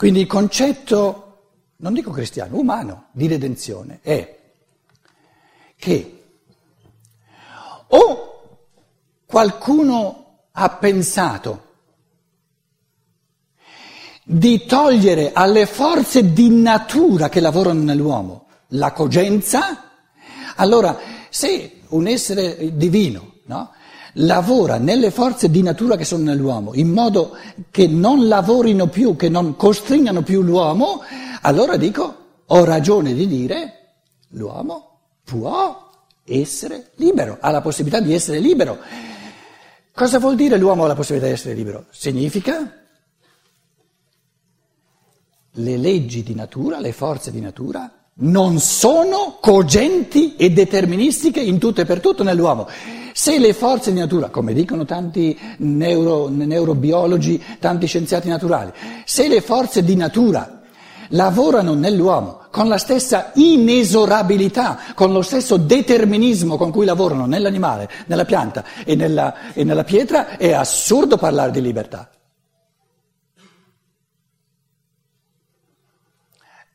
Quindi il concetto, non dico cristiano, umano, di redenzione è che o qualcuno ha pensato di togliere alle forze di natura che lavorano nell'uomo la cogenza, allora se un essere divino no, lavora nelle forze di natura che sono nell'uomo in modo che non lavorino più, che non costringano più l'uomo, allora dico, ho ragione di dire, l'uomo può essere libero, ha la possibilità di essere libero. Cosa vuol dire l'uomo ha la possibilità di essere libero? Significa le leggi di natura, le forze di natura non sono cogenti e deterministiche in tutto e per tutto nell'uomo. Se le forze di natura, come dicono tanti neuro, neurobiologi, tanti scienziati naturali, se le forze di natura lavorano nell'uomo con la stessa inesorabilità, con lo stesso determinismo con cui lavorano nell'animale, nella pianta e nella, e nella pietra, è assurdo parlare di libertà.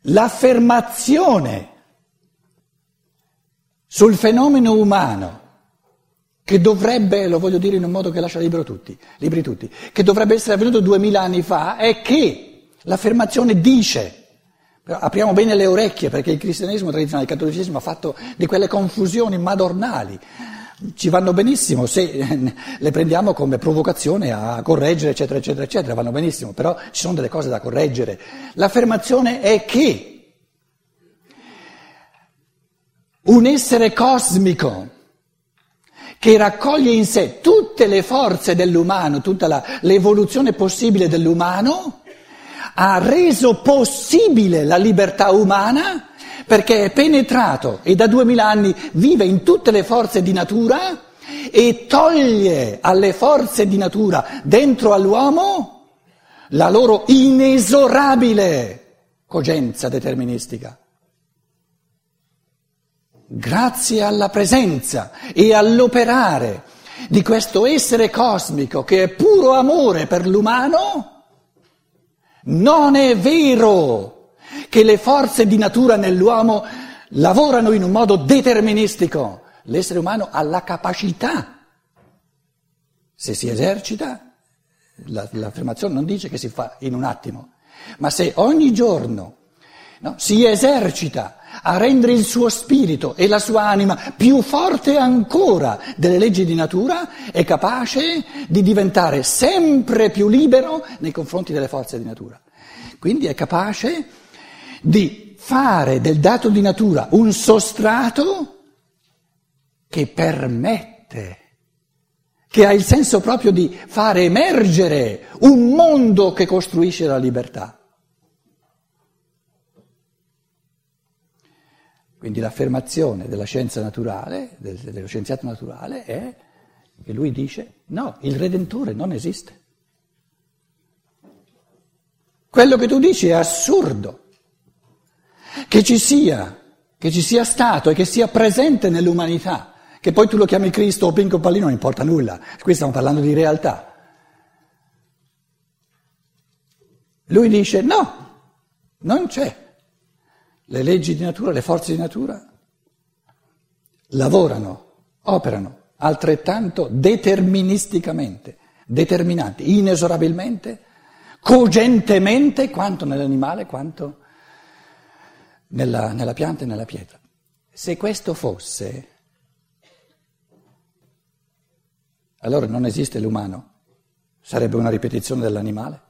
L'affermazione sul fenomeno umano che dovrebbe, lo voglio dire in un modo che lascia libero tutti, liberi tutti, che dovrebbe essere avvenuto duemila anni fa, è che l'affermazione dice, però apriamo bene le orecchie perché il cristianesimo tradizionale, il cattolicesimo ha fatto di quelle confusioni madornali, ci vanno benissimo se le prendiamo come provocazione a correggere, eccetera, eccetera, eccetera, vanno benissimo, però ci sono delle cose da correggere. L'affermazione è che un essere cosmico che raccoglie in sé tutte le forze dell'umano, tutta la, l'evoluzione possibile dell'umano, ha reso possibile la libertà umana perché è penetrato e da duemila anni vive in tutte le forze di natura e toglie alle forze di natura dentro all'uomo la loro inesorabile cogenza deterministica. Grazie alla presenza e all'operare di questo essere cosmico che è puro amore per l'umano, non è vero che le forze di natura nell'uomo lavorano in un modo deterministico. L'essere umano ha la capacità, se si esercita, l'affermazione non dice che si fa in un attimo, ma se ogni giorno no, si esercita a rendere il suo spirito e la sua anima più forte ancora delle leggi di natura, è capace di diventare sempre più libero nei confronti delle forze di natura. Quindi è capace di fare del dato di natura un sostrato che permette, che ha il senso proprio di fare emergere un mondo che costruisce la libertà. Quindi l'affermazione della scienza naturale, dello scienziato naturale, è che lui dice no, il Redentore non esiste. Quello che tu dici è assurdo che ci sia, che ci sia stato e che sia presente nell'umanità, che poi tu lo chiami Cristo o Pinco Pallino non importa nulla, qui stiamo parlando di realtà. Lui dice no, non c'è. Le leggi di natura, le forze di natura lavorano, operano altrettanto deterministicamente, determinanti, inesorabilmente, cogentemente quanto nell'animale, quanto nella, nella pianta e nella pietra. Se questo fosse, allora non esiste l'umano, sarebbe una ripetizione dell'animale.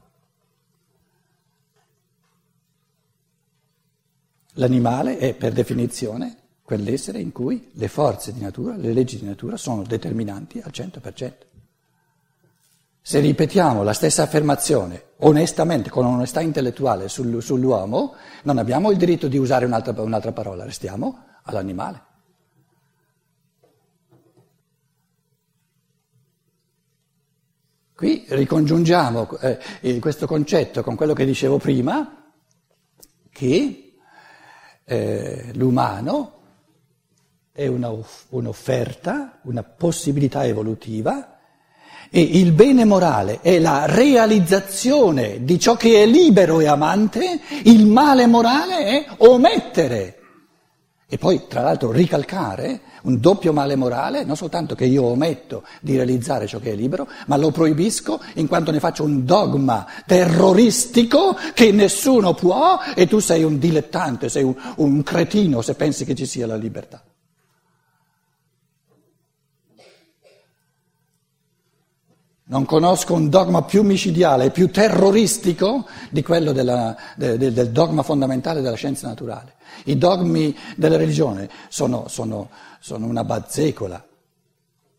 L'animale è per definizione quell'essere in cui le forze di natura, le leggi di natura sono determinanti al 100%. Se ripetiamo la stessa affermazione onestamente, con onestà intellettuale sul, sull'uomo, non abbiamo il diritto di usare un'altra, un'altra parola, restiamo all'animale. Qui ricongiungiamo eh, questo concetto con quello che dicevo prima, che eh, l'umano è una, un'offerta, una possibilità evolutiva E il bene morale è la realizzazione di ciò che è libero e amante, il male morale è omettere. E poi, tra l'altro, ricalcare un doppio male morale, non soltanto che io ometto di realizzare ciò che è libero, ma lo proibisco in quanto ne faccio un dogma terroristico che nessuno può e tu sei un dilettante, sei un, un cretino se pensi che ci sia la libertà. Non conosco un dogma più micidiale più terroristico di quello della, de, de, del dogma fondamentale della scienza naturale. I dogmi della religione sono, sono, sono una bazzecola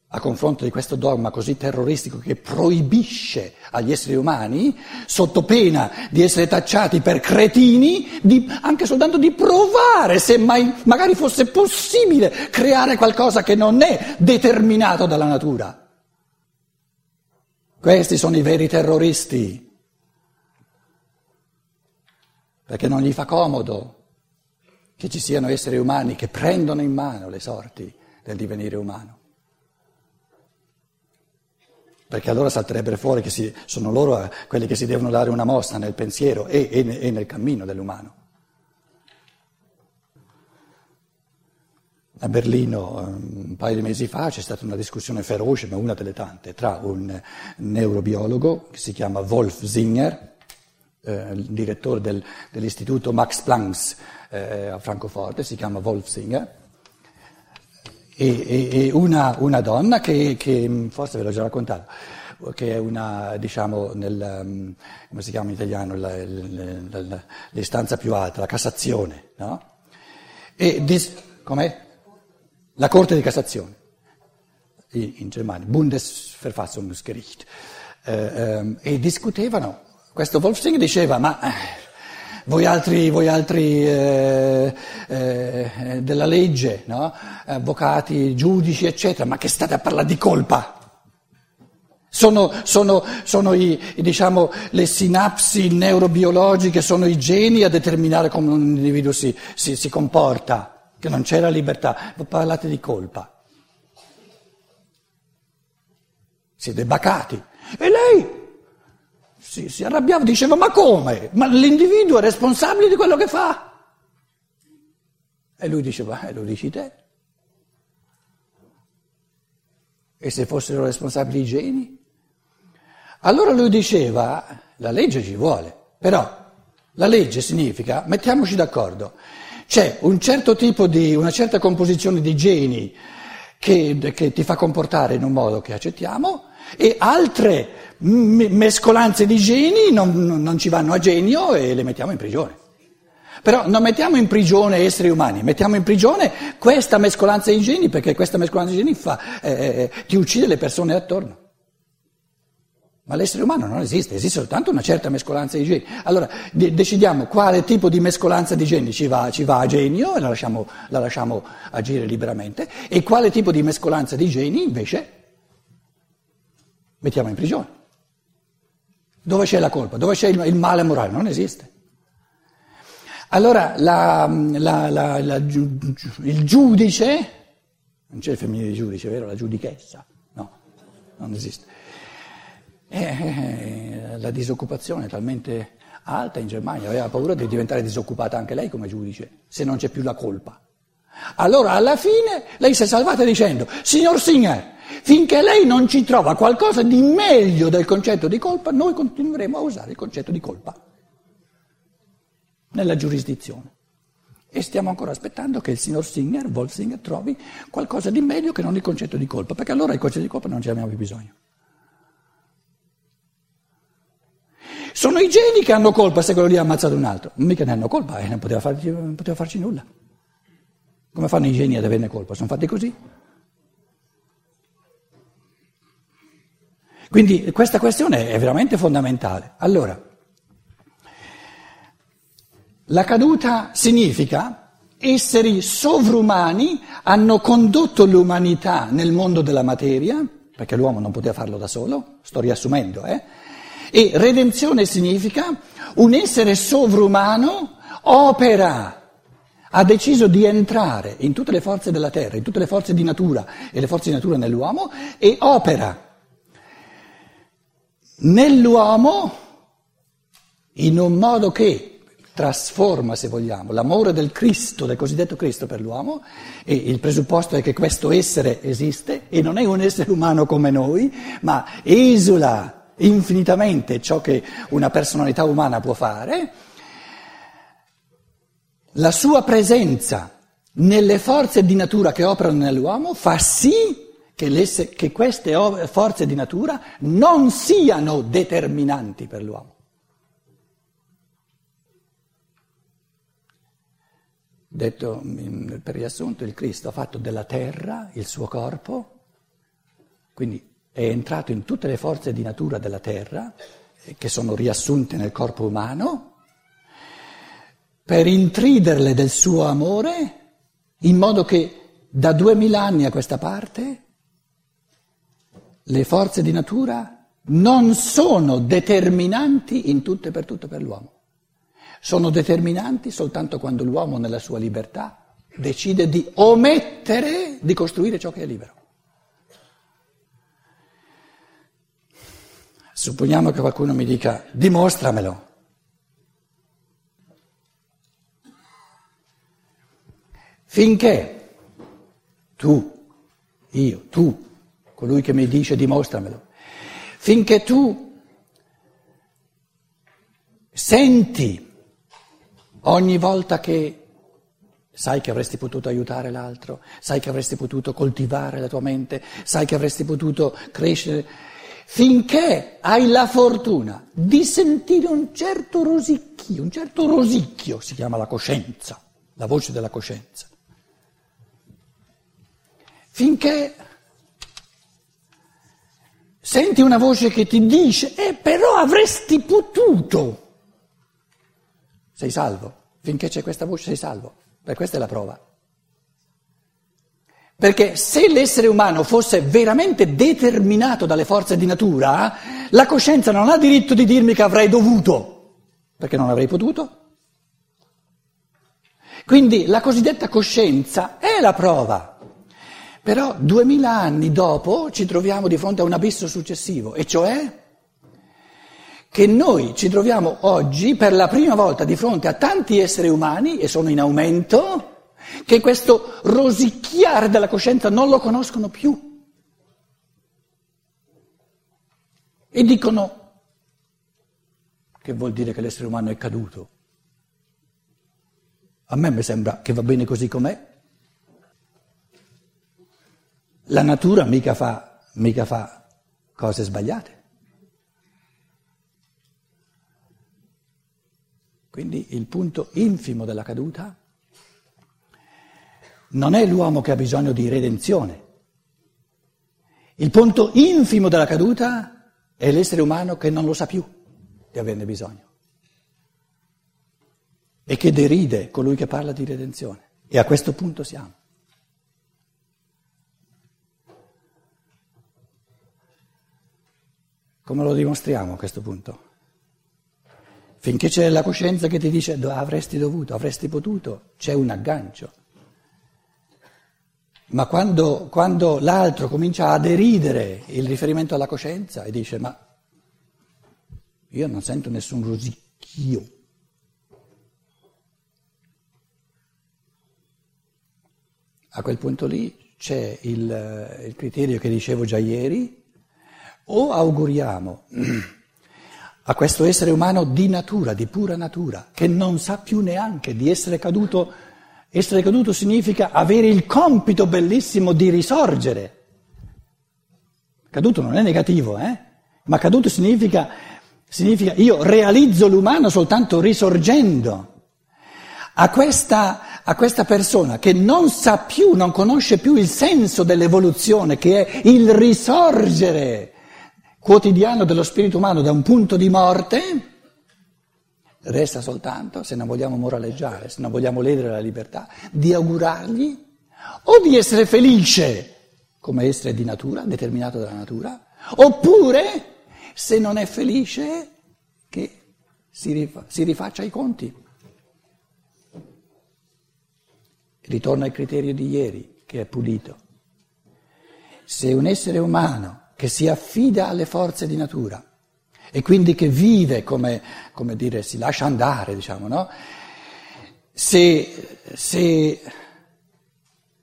a confronto di questo dogma così terroristico che proibisce agli esseri umani, sotto pena di essere tacciati per cretini, di, anche soltanto di provare se mai, magari fosse possibile creare qualcosa che non è determinato dalla natura. Questi sono i veri terroristi, perché non gli fa comodo che ci siano esseri umani che prendono in mano le sorti del divenire umano. Perché allora salterebbe fuori che si, sono loro eh, quelli che si devono dare una mossa nel pensiero e, e, e nel cammino dell'umano. A Berlino un paio di mesi fa c'è stata una discussione feroce, ma una delle tante, tra un neurobiologo che si chiama Wolf Singer, eh, il direttore del, dell'istituto Max Planck eh, a Francoforte, si chiama Wolf Singer, e, e, e una, una, donna che, che, forse ve l'ho già raccontato, che è una, diciamo, nel, um, come si chiama in italiano, la, la, la, l'istanza più alta, la Cassazione, no? E dis, com'è? la Corte di Cassazione in Germania, Bundesverfassungsgericht, eh, eh, e discutevano. Questo Wolfsing diceva, ma eh, voi altri, voi altri eh, eh, della legge, no? avvocati, giudici, eccetera, ma che state a parlare di colpa? Sono, sono, sono i, diciamo, le sinapsi neurobiologiche, sono i geni a determinare come un individuo si, si, si comporta che non c'era libertà, parlate di colpa. Siete bacati. E lei si, si arrabbiava, diceva ma come? Ma l'individuo è responsabile di quello che fa. E lui diceva, eh, lo dici te. E se fossero responsabili i geni? Allora lui diceva, la legge ci vuole, però la legge significa, mettiamoci d'accordo, c'è un certo tipo di, una certa composizione di geni che, che ti fa comportare in un modo che accettiamo e altre mescolanze di geni non, non ci vanno a genio e le mettiamo in prigione. Però non mettiamo in prigione esseri umani, mettiamo in prigione questa mescolanza di geni perché questa mescolanza di geni fa, eh, eh ti uccide le persone attorno. Ma l'essere umano non esiste, esiste soltanto una certa mescolanza di geni. Allora de- decidiamo quale tipo di mescolanza di geni ci va, ci va a genio e la lasciamo, la lasciamo, agire liberamente e quale tipo di mescolanza di geni invece mettiamo in prigione. Dove c'è la colpa? Dove c'è il, male morale? Non esiste. Allora la, la, la, il giudice, non c'è il femminile di giudice, vero? La giudichessa, no, non esiste e eh, la disoccupazione è talmente alta in Germania, aveva paura di diventare disoccupata anche lei come giudice, se non c'è più la colpa. Allora alla fine lei si è salvata dicendo, signor Singer, finché lei non ci trova qualcosa di meglio del concetto di colpa, noi continueremo a usare il concetto di colpa nella giurisdizione. E stiamo ancora aspettando che il signor Singer, Wolfsinger, trovi qualcosa di meglio che non il concetto di colpa, perché allora il concetto di colpa non ce l'abbiamo più bisogno. Sono i geni che hanno colpa se quello lì ha ammazzato un altro. Mica ne hanno colpa eh, non poteva farci, non poteva farci nulla. Come fanno i geni ad averne colpa? Sono fatti così. Quindi questa questione è veramente fondamentale. Allora, la caduta significa esseri sovrumani hanno condotto l'umanità nel mondo della materia, perché l'uomo non poteva farlo da solo, sto riassumendo, eh? E redenzione significa un essere sovrumano opera, ha deciso di entrare in tutte le forze della terra, in tutte le forze di natura e le forze di natura nell'uomo e opera. Nell'uomo in un modo che trasforma, se vogliamo, l'amore del Cristo, del cosiddetto Cristo per l'uomo, e il presupposto è che questo essere esiste e non è un essere umano come noi, ma esula infinitamente ciò che una personalità umana può fare, la sua presenza nelle forze di natura che operano nell'uomo fa sì che, che queste forze di natura non siano determinanti per l'uomo. Detto per riassunto, il Cristo ha fatto della terra il suo corpo, quindi è entrato in tutte le forze di natura della terra, eh, che sono riassunte nel corpo umano, per intriderle del suo amore, in modo che da duemila anni a questa parte le forze di natura non sono determinanti in tutto e per tutto per l'uomo sono determinanti soltanto quando l'uomo nella sua libertà decide di omettere di costruire ciò che è libero. Supponiamo che qualcuno mi dica dimostramelo. Finché tu, io, tu, colui che mi dice dimostramelo, finché tu senti Ogni volta che sai che avresti potuto aiutare l'altro, sai che avresti potuto coltivare la tua mente, sai che avresti potuto crescere, finché hai la fortuna di sentire un certo rosicchio, un certo rosicchio, si chiama la coscienza, la voce della coscienza. Finché senti una voce che ti dice, eh però avresti potuto sei salvo. Finché c'è questa voce sei salvo. Per questa è la prova. Perché se l'essere umano fosse veramente determinato dalle forze di natura, la coscienza non ha diritto di dirmi che avrei dovuto, perché non avrei potuto. Quindi la cosiddetta coscienza è la prova. Però duemila anni dopo ci troviamo di fronte a un abisso successivo, e cioè che noi ci troviamo oggi per la prima volta di fronte a tanti esseri umani, e sono in aumento, che questo rosicchiare della coscienza non lo conoscono più. E dicono, che vuol dire che l'essere umano è caduto? A me mi sembra che va bene così com'è. La natura mica fa, mica fa cose sbagliate. Quindi il punto infimo della caduta non è l'uomo che ha bisogno di redenzione. Il punto infimo della caduta è l'essere umano che non lo sa più di averne bisogno e che deride colui che parla di redenzione. E a questo punto siamo. Come lo dimostriamo a questo punto? Finché c'è la coscienza che ti dice avresti dovuto, avresti potuto, c'è un aggancio. Ma quando, quando l'altro comincia a deridere il riferimento alla coscienza e dice ma io non sento nessun rosicchio, a quel punto lì c'è il, il criterio che dicevo già ieri, o auguriamo a questo essere umano di natura, di pura natura, che non sa più neanche di essere caduto. Essere caduto significa avere il compito bellissimo di risorgere. Caduto non è negativo, eh? Ma caduto significa, significa io realizzo l'umano soltanto risorgendo. A questa, a questa persona che non sa più, non conosce più il senso dell'evoluzione, che è il risorgere, quotidiano dello spirito umano da un punto di morte, resta soltanto, se non vogliamo moraleggiare, se non vogliamo ledere la libertà, di augurargli o di essere felice come essere di natura, determinato dalla natura, oppure, se non è felice, che si, rifa- si rifaccia i conti. Ritorna al criterio di ieri, che è pulito. Se un essere umano che si affida alle forze di natura e quindi che vive come, come dire, si lascia andare, diciamo, no? Se, se,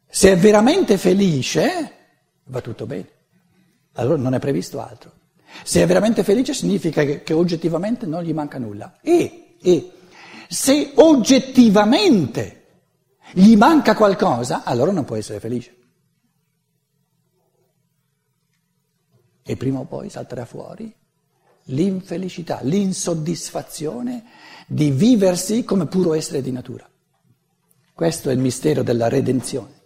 se è veramente felice, va tutto bene. Allora non è previsto altro. Se è veramente felice significa che, che oggettivamente non gli manca nulla. E, e se oggettivamente gli manca qualcosa, allora non può essere felice. E prima o poi salterà fuori l'infelicità, l'insoddisfazione di viversi come puro essere di natura. Questo è il mistero della redenzione.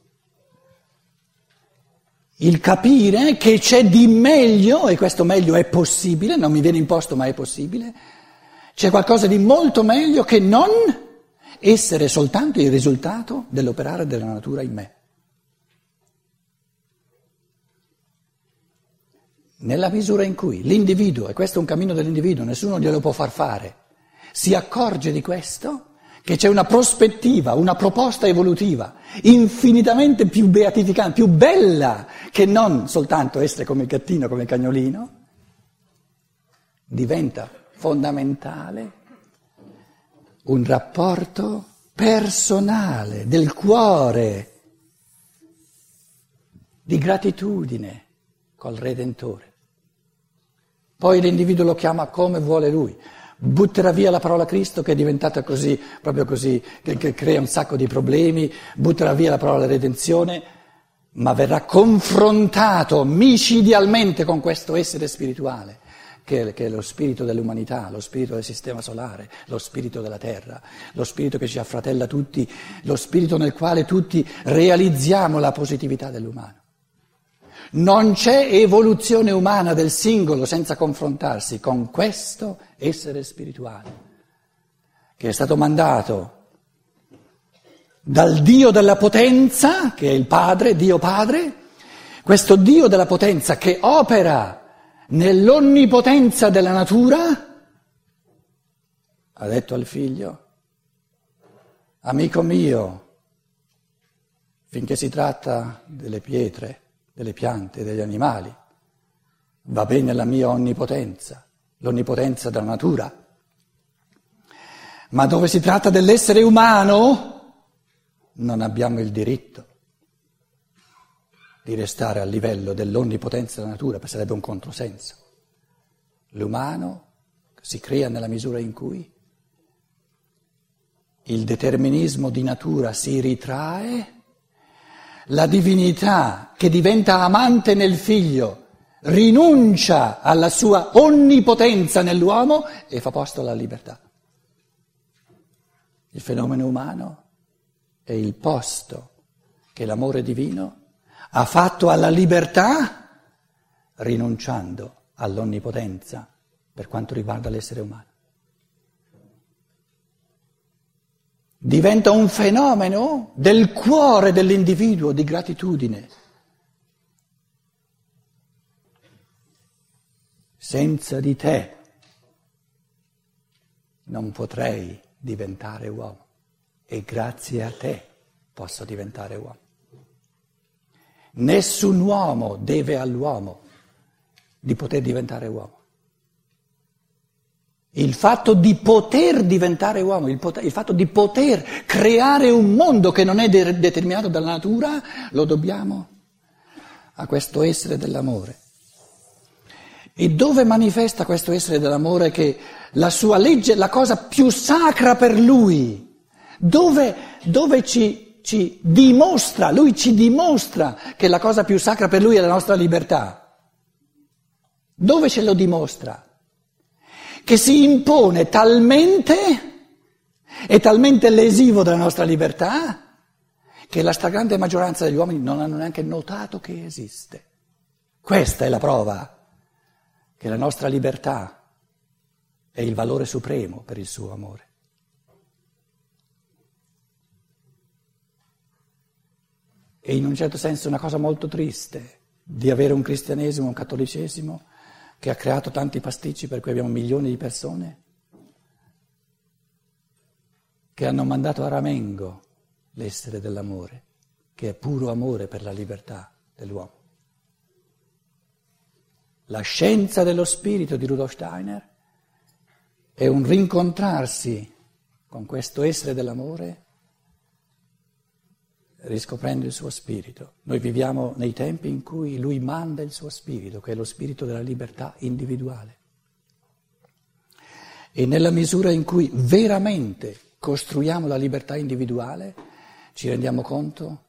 Il capire che c'è di meglio, e questo meglio è possibile, non mi viene imposto ma è possibile, c'è qualcosa di molto meglio che non essere soltanto il risultato dell'operare della natura in me. Nella misura in cui l'individuo, e questo è un cammino dell'individuo, nessuno glielo può far fare, si accorge di questo, che c'è una prospettiva, una proposta evolutiva infinitamente più beatificante, più bella che non soltanto essere come il gattino, come il cagnolino, diventa fondamentale un rapporto personale, del cuore, di gratitudine col Redentore. Poi l'individuo lo chiama come vuole lui. Butterà via la parola Cristo che è diventata così, proprio così, che, che crea un sacco di problemi, butterà via la parola redenzione, ma verrà confrontato micidialmente con questo essere spirituale che è, lo spirito dell'umanità, lo spirito del sistema solare, lo spirito della terra, lo spirito che ci affratella tutti, lo spirito nel quale tutti realizziamo la positività dell'umano. Non c'è evoluzione umana del singolo senza confrontarsi con questo essere spirituale, che è stato mandato dal Dio della potenza, che è il Padre, Dio Padre, questo Dio della potenza che opera nell'onnipotenza della natura, ha detto al figlio, amico mio, finché si tratta delle pietre, delle piante, degli animali, va bene la mia onnipotenza, l'onnipotenza della natura, ma dove si tratta dell'essere umano non abbiamo il diritto di restare a livello dell'onnipotenza della natura, perché sarebbe un controsenso. L'umano si crea nella misura in cui il determinismo di natura si ritrae, la divinità che diventa amante nel figlio rinuncia alla sua onnipotenza nell'uomo e fa posto alla libertà. Il fenomeno umano è il posto che l'amore divino ha fatto alla libertà rinunciando all'onnipotenza per quanto riguarda l'essere umano. Diventa un fenomeno del cuore dell'individuo di gratitudine. Senza di te non potrei diventare uomo e grazie a te posso diventare uomo. Nessun uomo deve all'uomo di poter diventare uomo. Il fatto di poter diventare uomo, il, poter, il fatto di poter creare un mondo che non è de- determinato dalla natura, lo dobbiamo a questo essere dell'amore. E dove manifesta questo essere dell'amore che la sua legge è la cosa più sacra per lui? Dove, dove ci ci dimostra, lui ci dimostra che la cosa più sacra per lui è la nostra libertà. Dove ce lo dimostra? Che si impone talmente, è talmente lesivo della nostra libertà, che la stragrande maggioranza degli uomini non hanno neanche notato che esiste. Questa è la prova che la nostra libertà è il valore supremo per il suo amore. E in un certo senso è una cosa molto triste di avere un cristianesimo, un cattolicesimo che ha creato tanti pasticci per cui abbiamo milioni di persone che hanno mandato a ramengo l'essere dell'amore, che è puro amore per la libertà dell'uomo. La scienza dello spirito di Rudolf Steiner è un rincontrarsi con questo essere dell'amore riscoprendo il suo spirito. Noi viviamo nei tempi in cui lui manda il suo spirito, che è lo spirito della libertà individuale. E nella misura in cui veramente costruiamo la libertà individuale, ci rendiamo conto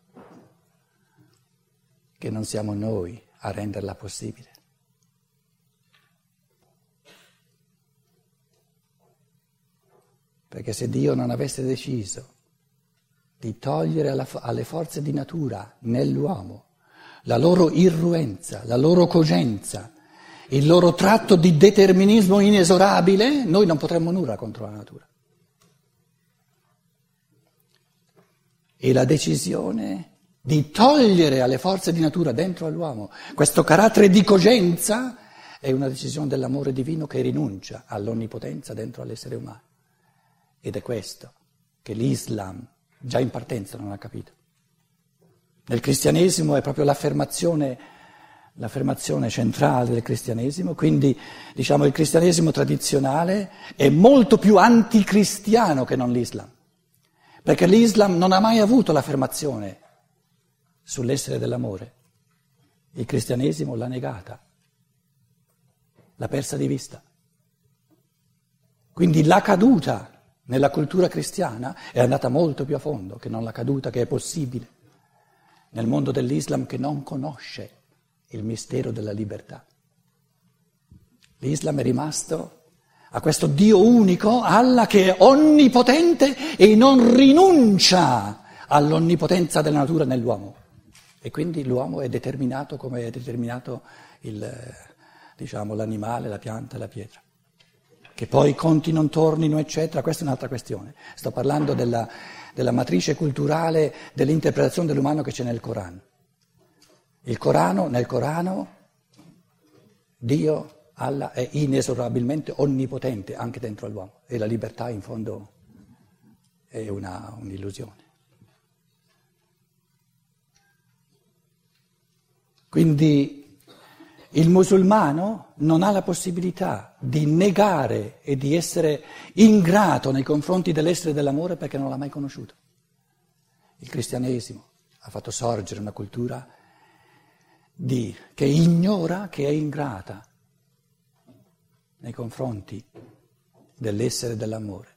che non siamo noi a renderla possibile. Perché se Dio non avesse deciso di togliere alle forze di natura nell'uomo la loro irruenza, la loro cogenza, il loro tratto di determinismo inesorabile, noi non potremmo nulla contro la natura. E la decisione di togliere alle forze di natura dentro all'uomo questo carattere di cogenza è una decisione dell'amore divino che rinuncia all'onnipotenza dentro all'essere umano. Ed è questo che l'Islam già in partenza non ha capito. Nel cristianesimo è proprio l'affermazione, l'affermazione centrale del cristianesimo, quindi diciamo il cristianesimo tradizionale è molto più anticristiano che non l'Islam, perché l'Islam non ha mai avuto l'affermazione sull'essere dell'amore, il cristianesimo l'ha negata, l'ha persa di vista. Quindi la caduta nella cultura cristiana è andata molto più a fondo che non la caduta che è possibile nel mondo dell'Islam che non conosce il mistero della libertà. L'Islam è rimasto a questo Dio unico, Allah che è onnipotente e non rinuncia all'onnipotenza della natura nell'uomo. E quindi l'uomo è determinato come è determinato il, diciamo, l'animale, la pianta la pietra che poi i conti non tornino, eccetera, questa è un'altra questione. Sto parlando della, della matrice culturale dell'interpretazione dell'umano che c'è nel Corano. Il Corano, nel Corano, Dio, Allah, è inesorabilmente onnipotente anche dentro all'uomo e la libertà in fondo è una, un'illusione. Quindi il musulmano non ha la possibilità di negare e di essere ingrato nei confronti dell'essere dell'amore perché non l'ha mai conosciuto. Il cristianesimo ha fatto sorgere una cultura di, che ignora che è ingrata nei confronti dell'essere dell'amore.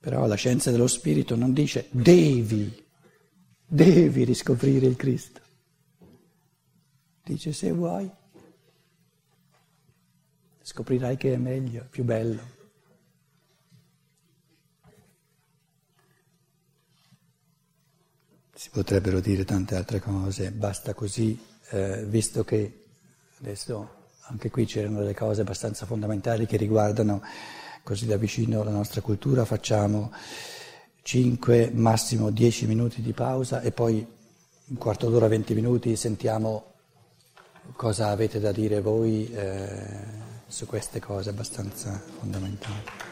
Però la scienza dello spirito non dice devi Devi riscoprire il Cristo. Dice se vuoi, scoprirai che è meglio, più bello. Si potrebbero dire tante altre cose, basta così, eh, visto che adesso anche qui c'erano delle cose abbastanza fondamentali che riguardano così da vicino la nostra cultura, facciamo 5, massimo 10 minuti di pausa e poi un quarto d'ora, 20 minuti sentiamo cosa avete da dire voi eh, su queste cose abbastanza fondamentali.